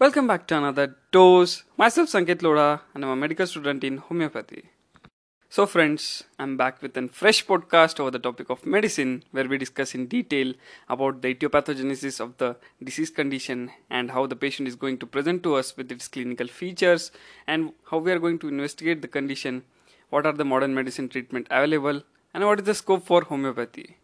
Welcome back to another dose. Myself Sanket Loda and I'm a medical student in homeopathy. So friends, I'm back with a fresh podcast over the topic of medicine where we discuss in detail about the etiopathogenesis of the disease condition and how the patient is going to present to us with its clinical features and how we are going to investigate the condition, what are the modern medicine treatment available and what is the scope for homeopathy.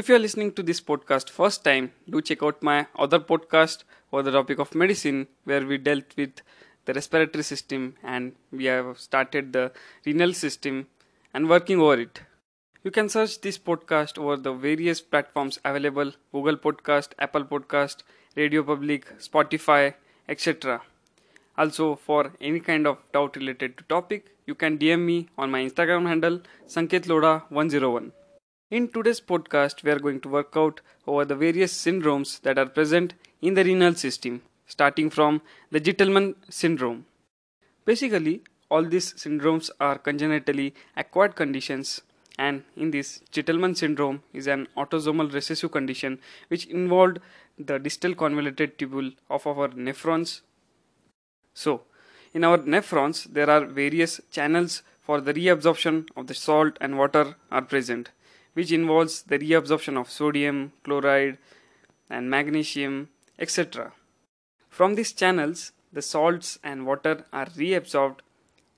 If you are listening to this podcast first time, do check out my other podcast for the topic of medicine where we dealt with the respiratory system and we have started the renal system and working over it. You can search this podcast over the various platforms available Google Podcast, Apple Podcast, Radio Public, Spotify, etc. Also, for any kind of doubt related to topic, you can DM me on my Instagram handle sanketloda101. In today's podcast, we are going to work out over the various syndromes that are present in the renal system, starting from the Gitelman syndrome. Basically, all these syndromes are congenitally acquired conditions, and in this, Gitelman syndrome is an autosomal recessive condition which involved the distal convoluted tubule of our nephrons. So, in our nephrons, there are various channels for the reabsorption of the salt and water are present which involves the reabsorption of sodium, chloride, and magnesium, etc. From these channels, the salts and water are reabsorbed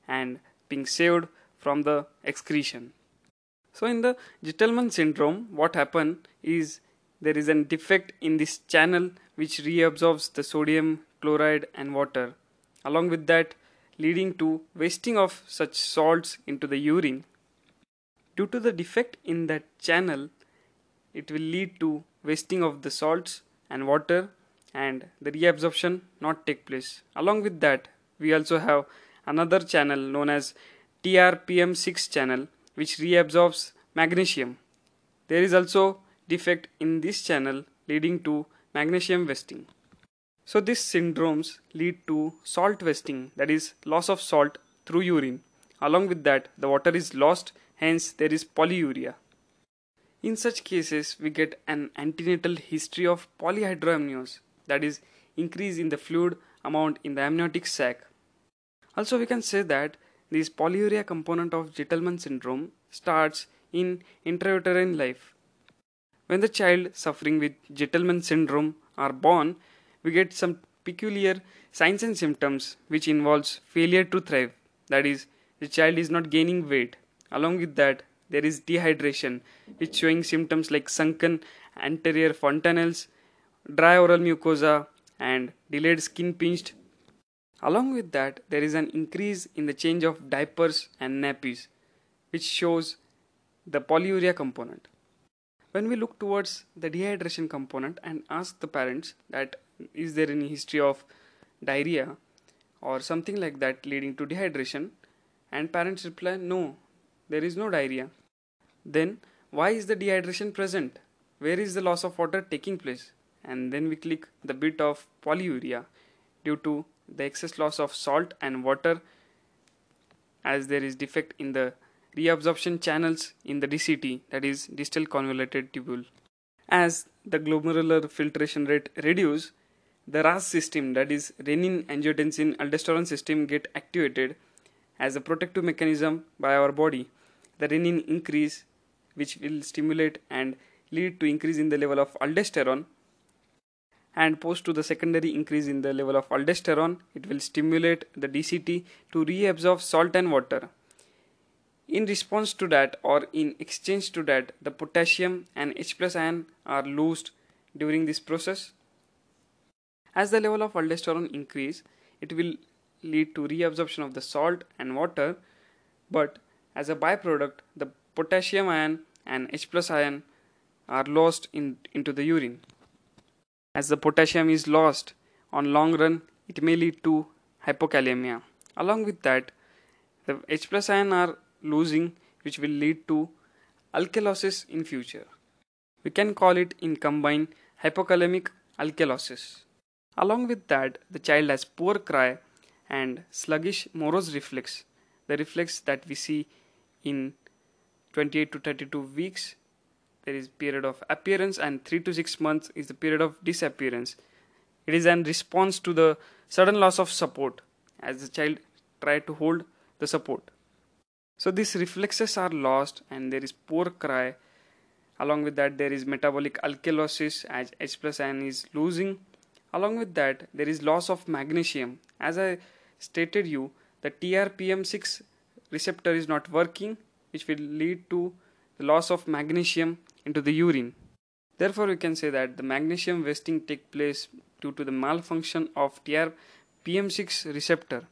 and being saved from the excretion. So, in the Gitelman syndrome, what happens is there is a defect in this channel which reabsorbs the sodium, chloride, and water. Along with that, leading to wasting of such salts into the urine Due to the defect in that channel, it will lead to wasting of the salts and water and the reabsorption not take place. Along with that, we also have another channel known as TRPM6 channel which reabsorbs magnesium. There is also defect in this channel leading to magnesium wasting. So these syndromes lead to salt wasting that is loss of salt through urine. Along with that the water is lost hence there is polyuria. In such cases, we get an antenatal history of polyhydramnios, that is, increase in the fluid amount in the amniotic sac. Also, we can say that this polyuria component of Gitelman syndrome starts in intrauterine life. When the child suffering with Gitelman syndrome are born, we get some peculiar signs and symptoms which involves failure to thrive. That is, the child is not gaining weight Along with that, there is dehydration, which showing symptoms like sunken anterior fontanelles, dry oral mucosa, and delayed skin pinched. Along with that, there is an increase in the change of diapers and nappies, which shows the polyuria component. When we look towards the dehydration component and ask the parents that is there any history of diarrhea or something like that leading to dehydration, and parents reply no, there is no diarrhea. Then, why is the dehydration present? Where is the loss of water taking place? And then we click the bit of polyuria due to the excess loss of salt and water as there is defect in the reabsorption channels in the DCT that is distal convoluted tubule. As the glomerular filtration rate reduce, the RAS system that is renin angiotensin aldosterone system get activated as a protective mechanism by our body the renin increase which will stimulate and lead to increase in the level of aldosterone. And post to the secondary increase in the level of aldosterone it will stimulate the dct to reabsorb salt and water. In response to that or in exchange to that the potassium and h plus ion are loosed during this process. As the level of aldosterone increase it will lead to reabsorption of the salt and water but as a byproduct, the potassium ion and H plus ion are lost in, into the urine. As the potassium is lost on long run, it may lead to hypokalemia. Along with that, the H plus ion are losing, which will lead to alkalosis in future. We can call it in combined hypokalemic alkalosis. Along with that, the child has poor cry and sluggish Moro's reflex, the reflex that we see in 28 to 32 weeks there is period of appearance and 3 to 6 months is the period of disappearance It is an response to the sudden loss of support as the child try to hold the support. So these reflexes are lost and there is poor cry. Along with that there is metabolic alkalosis as H plus ion is losing. Along with that there is loss of magnesium. As I stated you the TRPM6 receptor is not working which will lead to the loss of magnesium into the urine. Therefore, we can say that the magnesium wasting take place due to the malfunction of TRPM6 receptor.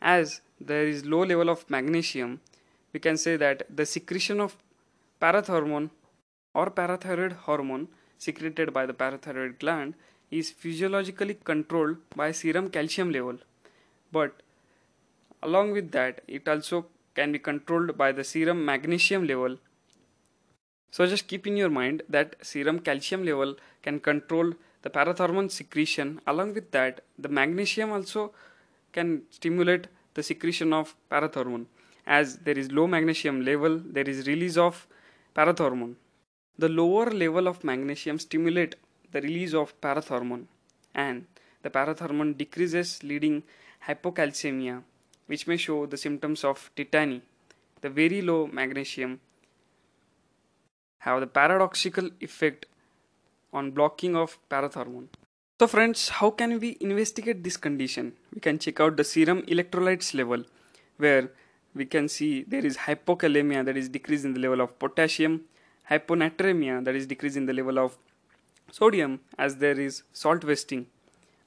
As there is low level of magnesium, we can say that the secretion of parathormone or parathyroid hormone secreted by the parathyroid gland is physiologically controlled by serum calcium level. But along with that, it also can be controlled by the serum magnesium level. So just keep in your mind that serum calcium level can control the parathormone secretion. Along with that, the magnesium also can stimulate the secretion of parathormone. As there is low magnesium level, there is release of parathormone. The lower level of magnesium stimulate the release of parathormone and the parathormone decreases leading hypocalcemia which may show the symptoms of tetany. The very low magnesium have the paradoxical effect on blocking of parathormone. So friends, how can we investigate this condition? We can check out the serum electrolytes level where we can see there is hypokalemia that is decrease in the level of potassium, hyponatremia that is decrease in the level of sodium as there is salt wasting.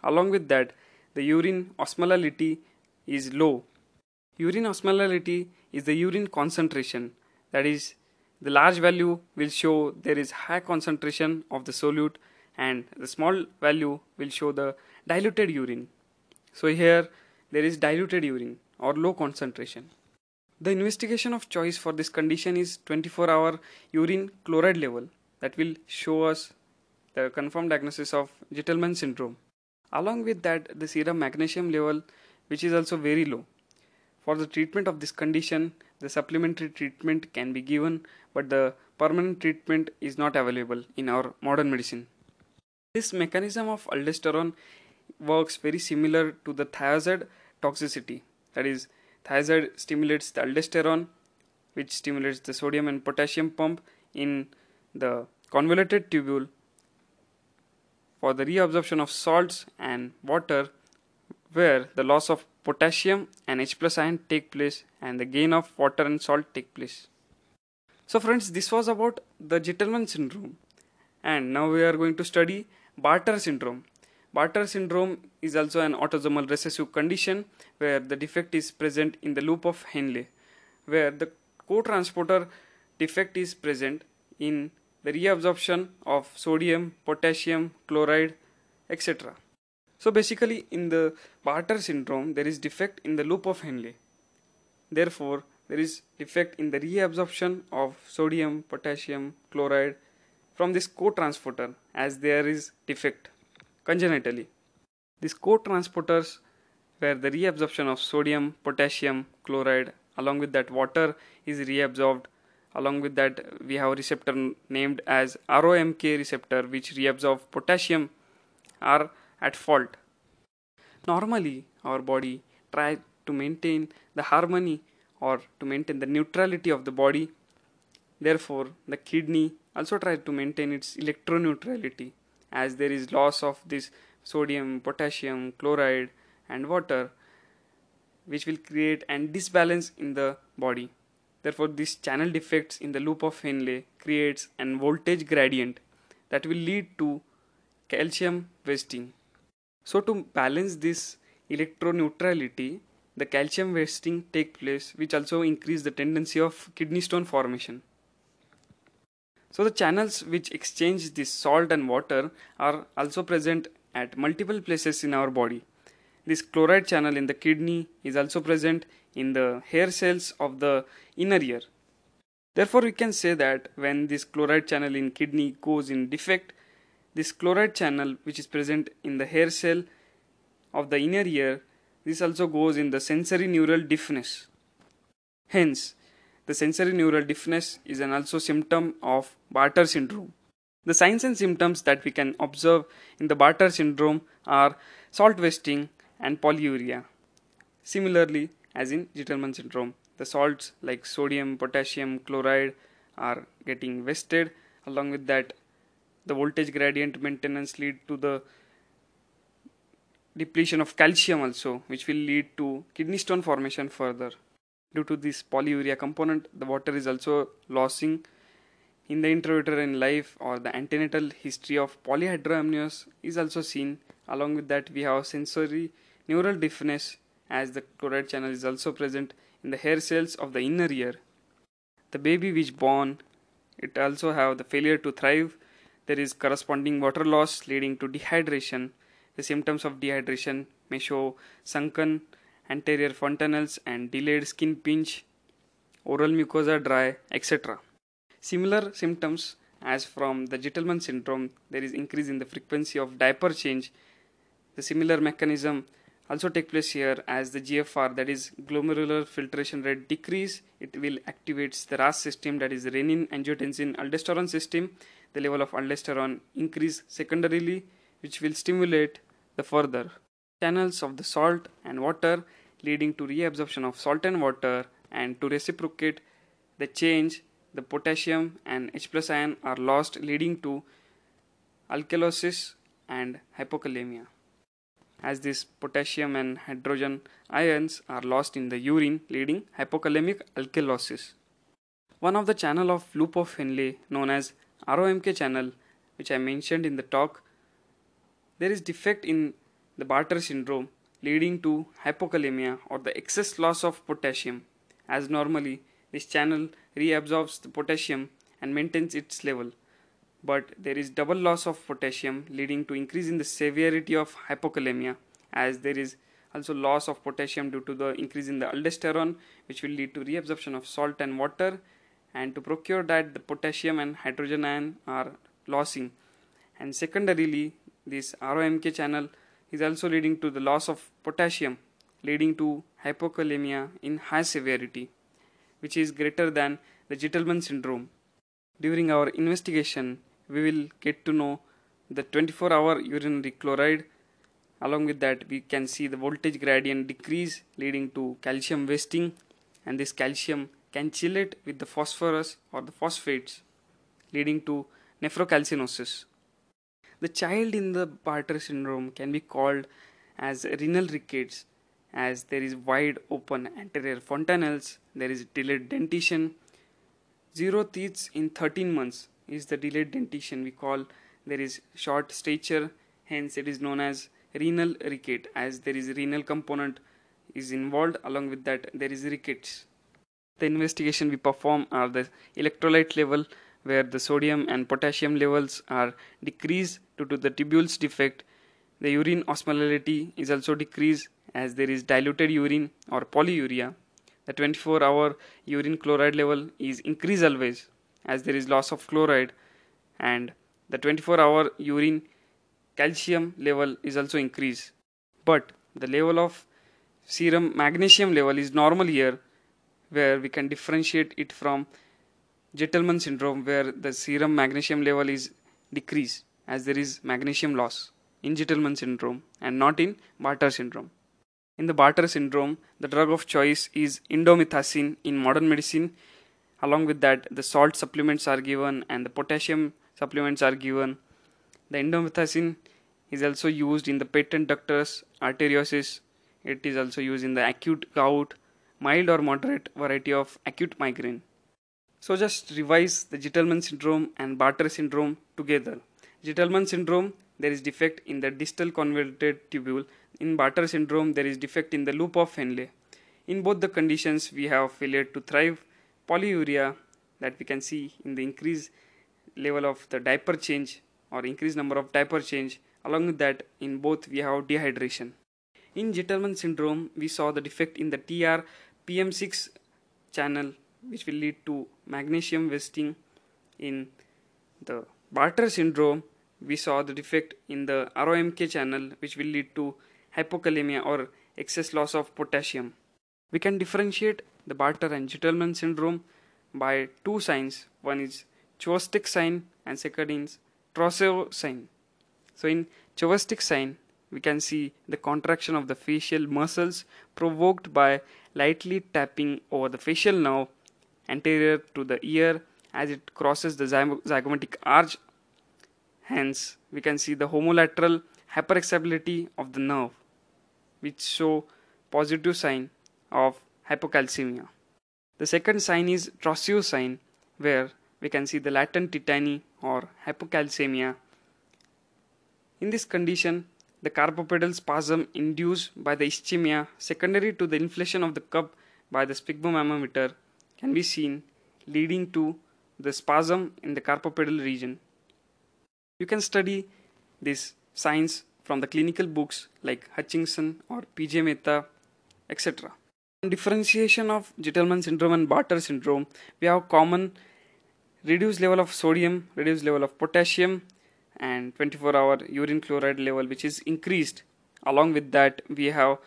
Along with that, the urine osmolality is low. Urine osmolality is the urine concentration that is the large value will show there is high concentration of the solute and the small value will show the diluted urine. So here there is diluted urine or low concentration. The investigation of choice for this condition is 24 hour urine chloride level that will show us the confirmed diagnosis of Gitelman syndrome. Along with that the serum magnesium level which is also very low. For the treatment of this condition, the supplementary treatment can be given, but the permanent treatment is not available in our modern medicine. This mechanism of aldosterone works very similar to the thiazide toxicity. That is, thiazide stimulates the aldosterone, which stimulates the sodium and potassium pump in the convoluted tubule for the reabsorption of salts and water where the loss of potassium and H plus ion take place and the gain of water and salt take place. So friends this was about the Gitelman syndrome and now we are going to study Bartter syndrome. Bartter syndrome is also an autosomal recessive condition where the defect is present in the loop of Henle where the co-transporter defect is present in the reabsorption of sodium, potassium, chloride, etc. So basically in the Bartter syndrome there is defect in the loop of Henle. Therefore there is defect in the reabsorption of sodium, potassium, chloride from this co-transporter as there is defect congenitally. These co-transporters where the reabsorption of sodium, potassium, chloride along with that water is reabsorbed along with that we have a receptor named as ROMK receptor which reabsorb potassium are at fault. Normally, our body tries to maintain the harmony or to maintain the neutrality of the body. Therefore, the kidney also tries to maintain its electroneutrality as there is loss of this sodium, potassium, chloride, and water, which will create an disbalance in the body. Therefore, this channel defects in the loop of Henle creates an voltage gradient that will lead to calcium wasting. So to balance this electroneutrality, the calcium wasting take place which also increase the tendency of kidney stone formation. So the channels which exchange this salt and water are also present at multiple places in our body. This chloride channel in the kidney is also present in the hair cells of the inner ear. Therefore, we can say that when this chloride channel in kidney goes in defect, this chloride channel which is present in the hair cell of the inner ear, this also goes in the sensory neural deafness. Hence, the sensory neural deafness is an also symptom of Bartter syndrome. The signs and symptoms that we can observe in the Bartter syndrome are salt wasting and polyuria. Similarly, as in Gitelman syndrome, the salts like sodium, potassium, chloride are getting wasted. Along with that, the voltage gradient maintenance lead to the depletion of calcium also, which will lead to kidney stone formation further. Due to this polyuria component, the water is also losing in the intrauterine life or the antenatal history of polyhydramnios is also seen. Along with that, we have sensory neural deafness as the chloride channel is also present in the hair cells of the inner ear. The baby which born, it also have the failure to thrive. There is corresponding water loss leading to dehydration. The symptoms of dehydration may show sunken anterior fontanelles and delayed skin pinch, oral mucosa dry, etc. Similar symptoms as from the Gitelman syndrome, there is increase in the frequency of diaper change. The similar mechanism also take place here as the GFR that is glomerular filtration rate decrease it will activates the RAS system that is renin angiotensin aldosterone system the level of aldosterone increase secondarily which will stimulate the further channels of the salt and water leading to reabsorption of salt and water and to reciprocate the change the potassium and H plus ion are lost leading to alkalosis and hypokalemia as this potassium and hydrogen ions are lost in the urine leading hypokalemic alkalosis. One of the channel of loop of Henle known as ROMK channel which I mentioned in the talk there is defect in the Bartter syndrome leading to hypokalemia or the excess loss of potassium. As normally this channel reabsorbs the potassium and maintains its level. But there is double loss of potassium leading to increase in the severity of hypokalemia as there is also loss of potassium due to the increase in the aldosterone which will lead to reabsorption of salt and water and to procure that the potassium and hydrogen ion are losing and secondarily this ROMK channel is also leading to the loss of potassium leading to hypokalemia in high severity which is greater than the Gitelman syndrome. During our investigation, we will get to know the 24 hour urinary chloride. Along with that, we can see the voltage gradient decrease leading to calcium wasting, and this calcium can chelate with the phosphorus or the phosphates, leading to nephrocalcinosis. The child in the Bartter syndrome can be called as renal rickets as there is wide open anterior fontanelles, there is delayed dentition, zero teeth in 13 months is the delayed dentition we call. There is short stature hence it is known as renal ricket as there is renal component is involved along with that there is rickets the investigation we perform are the electrolyte level where the sodium and potassium levels are decreased due to the tubules defect. The urine osmolality is also decreased as there is diluted urine or polyuria. The 24 hour urine chloride level is increased always as there is loss of chloride. And the 24 hour urine calcium level is also increased. But the level of serum magnesium level is normal here where we can differentiate it from Gitelman syndrome where the serum magnesium level is decreased as there is magnesium loss in Gitelman syndrome and not in Bartter syndrome. In the Bartter syndrome, the drug of choice is indomethacin in modern medicine. Along with that the salt supplements are given and the potassium supplements are given. The indomethacin is also used in the patent ductus arteriosus it is also used in the acute gout mild or moderate variety of acute migraine. So just revise the Gitelman syndrome and Bartter syndrome together. Gitelman syndrome there is defect in the distal convoluted tubule. In Bartter syndrome there is defect in the loop of Henle. In both the conditions we have failure to thrive. Polyuria that we can see in the increased level of the diaper change or increased number of diaper change. Along with that in both we have dehydration. In Gitelman syndrome we saw the defect in the TR PM6 channel which will lead to magnesium wasting in the Bartter syndrome we saw the defect in the ROMK channel which will lead to hypokalemia or excess loss of potassium we can differentiate the Bartter and Gitelman syndrome by two signs. One is Chvostek sign and second is trousseau sign. So in Chvostek sign, we can see the contraction of the facial muscles provoked by lightly tapping over the facial nerve anterior to the ear as it crosses the zygomatic arch. Hence, we can see the homolateral hyperexcitability of the nerve, which show positive sign of hypocalcemia. The second sign is trousseau sign, where we can see the latent tetany or hypocalcemia. In this condition, the carpopedal spasm induced by the ischemia secondary to the inflation of the cup by the sphygmomanometer can be seen leading to the spasm in the carpopedal region. You can study these signs from the clinical books like Hutchinson or PJ Mehta, etc. differentiation of Gitelman syndrome and Bartter syndrome, we have common reduced level of sodium, reduced level of potassium, and 24 hour urine chloride level which is increased. Along with that we have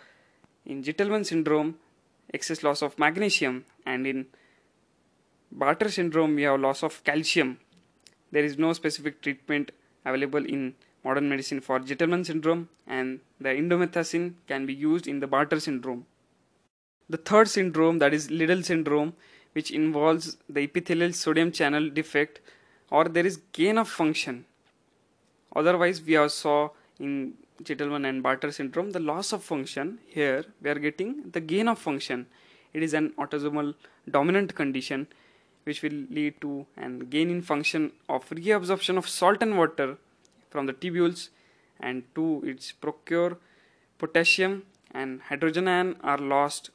in Gitelman syndrome excess loss of magnesium and in Bartter syndrome we have loss of calcium. There is no specific treatment available in modern medicine for Gitelman syndrome and the indomethacin can be used in the Bartter syndrome. The third syndrome that is Liddle syndrome which involves the epithelial sodium channel defect or there is gain of function Otherwise, we have saw in Gitelman and Bartter syndrome the loss of function. Here, we are getting the gain of function. It is an autosomal dominant condition which will lead to an gain in function of reabsorption of salt and water from the tubules and to its procure potassium and hydrogen ion are lost.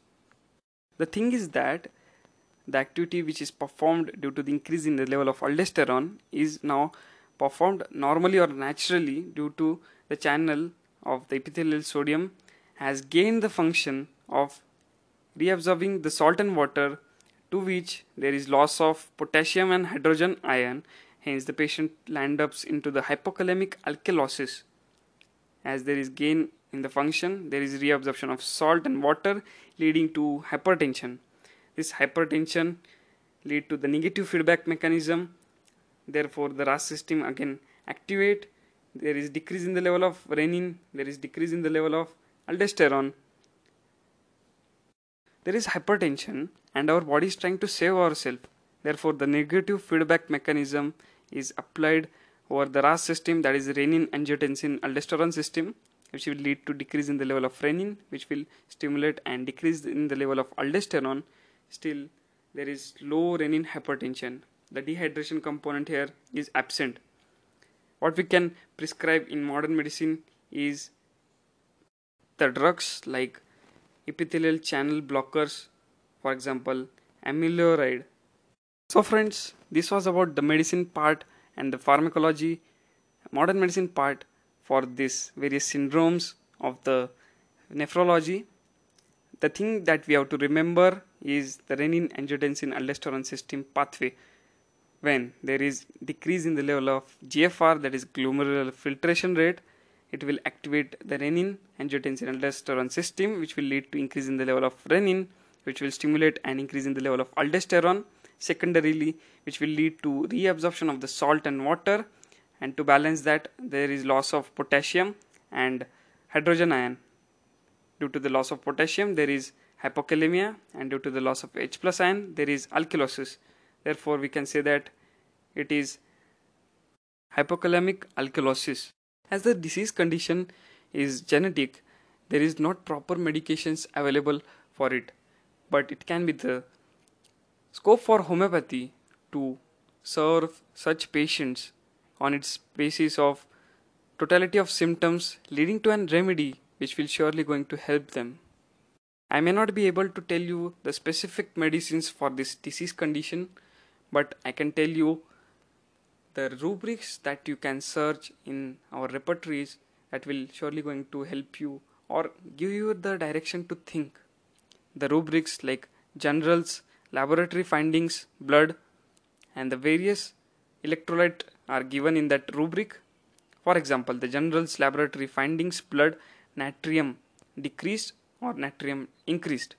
The thing is that the activity which is performed due to the increase in the level of aldosterone is now performed normally or naturally due to the channel of the epithelial sodium has gained the function of reabsorbing the salt and water to which there is loss of potassium and hydrogen ion. Hence the patient land ups into the hypokalemic alkalosis. As there is gain in the function there is reabsorption of salt and water leading to hypertension. This hypertension lead to the negative feedback mechanism therefore the RAS system again activate. There is decrease in the level of renin. There is decrease in the level of aldosterone. There is hypertension and our body is trying to save ourselves therefore the negative feedback mechanism is applied over the RAS system that is renin angiotensin aldosterone system which will lead to decrease in the level of renin which will stimulate and decrease in the level of aldosterone. Still there is low renin hypertension the dehydration component here is absent. What we can prescribe in modern medicine is the drugs like epithelial channel blockers for example amiloride so friends this was about the medicine part and the pharmacology modern medicine part for this various syndromes of the nephrology. The thing that we have to remember is the renin angiotensin aldosterone system pathway when there is decrease in the level of GFR that is glomerular filtration rate it will activate the renin angiotensin aldosterone system which will lead to increase in the level of renin which will stimulate an increase in the level of aldosterone. Secondarily which will lead to reabsorption of the salt and water. And to balance that there is loss of potassium and hydrogen ion. Due to the loss of potassium there is hypokalemia and due to the loss of H plus ion there is alkalosis Therefore, we can say that it is hypokalemic alkalosis. As the disease condition is genetic, there is not proper medications available for it, but it can be the scope for homeopathy to serve such patients on its basis of totality of symptoms leading to an remedy which will surely going to help them. I may not be able to tell you the specific medicines for this disease condition but I can tell you the rubrics that you can search in our repertories that will surely going to help you or give you the direction to think. The rubrics like generals laboratory findings blood and the various electrolyte are given in that rubric. For example the generals laboratory findings blood natrium decreased or natrium increased.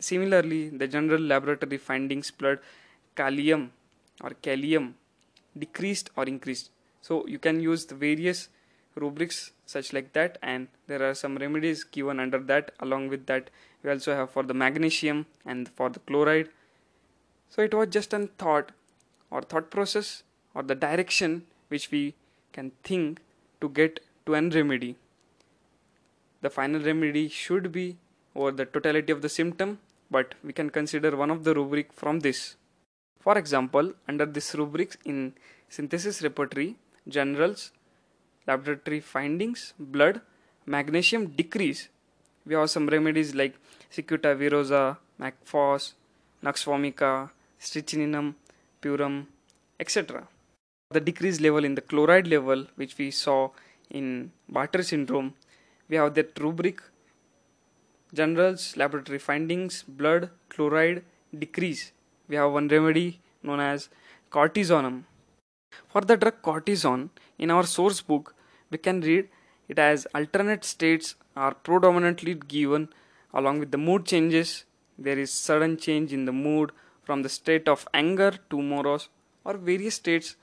Similarly the general laboratory findings blood kalium or kalium decreased or increased. So you can use the various rubrics such like that and there are some remedies given under that. Along with that we also have for the magnesium and for the chloride. So it was just a thought or thought process or the direction which we can think to get to an remedy. The final remedy should be over the totality of the symptom but we can consider one of the rubric from this for example under this rubrics in synthesis repertory generals laboratory findings, blood, magnesium decrease. We have some remedies like Cicuta virosa, Mag phos, Nux vomica, Strychnine purum, etc. The decreased level in the chloride level, which we saw in Bartter syndrome, we have that rubric generals, laboratory findings, blood, chloride decrease. We have one remedy known as cortisonum. For the drug cortisone, in our source book, we can read it as alternate states are predominantly given along with the mood changes. There is sudden change in the mood from the state of anger to morose or various states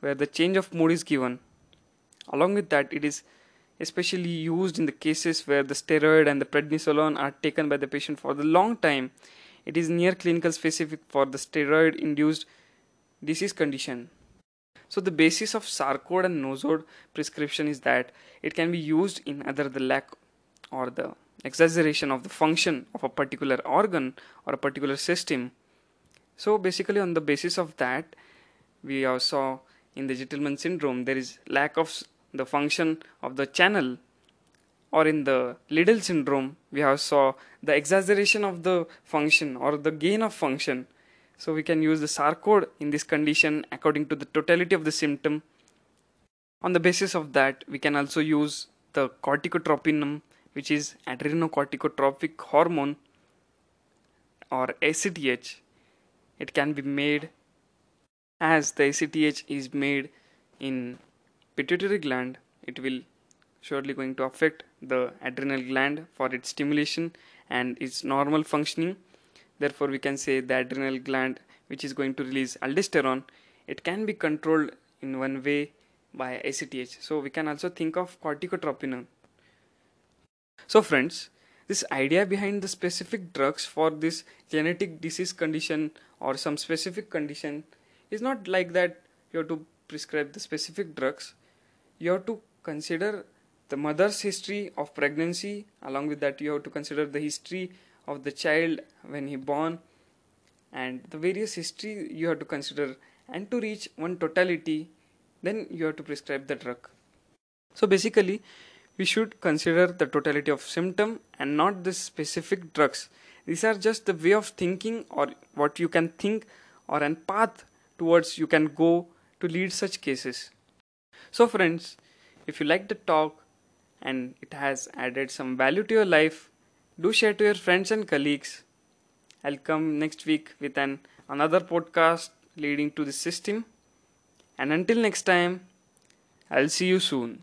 where the change of mood is given. Along with that, it is especially used in the cases where the steroid and the prednisolone are taken by the patient for the long time. It is near clinical specific for the steroid induced disease condition. So the basis of Sarcode and Nosode prescription is that it can be used in either the lack or the exaggeration of the function of a particular organ or a particular system. So basically on the basis of that we also in the Gitelman syndrome there is lack of the function of the channel or in the Liddle syndrome we have saw the exaggeration of the function or the gain of function so we can use the Sarcode in this condition according to the totality of the symptom. On the basis of that, we can also use the corticotropinum, which is adrenocorticotropic hormone or ACTH. It can be made as the ACTH is made in pituitary gland. It will surely going to affect the adrenal gland for its stimulation and its normal functioning Therefore, we can say the adrenal gland, which is going to release aldosterone, it can be controlled in one way by ACTH. So, we can also think of corticotropinum. So, friends, this idea behind the specific drugs for this genetic disease condition or some specific condition is not like that you have to prescribe the specific drugs. You have to consider the mother's history of pregnancy, along with that, you have to consider the history of the child when he born and the various history you have to consider. And to reach one totality then you have to prescribe the drug. So basically we should consider the totality of symptom and not the specific drugs. These are just the way of thinking or what you can think or an path towards you can go to lead such cases. So friends if you like the talk and it has added some value to your life do share to your friends and colleagues. I'll come next week with an another podcast leading to the system. And until next time, I'll see you soon.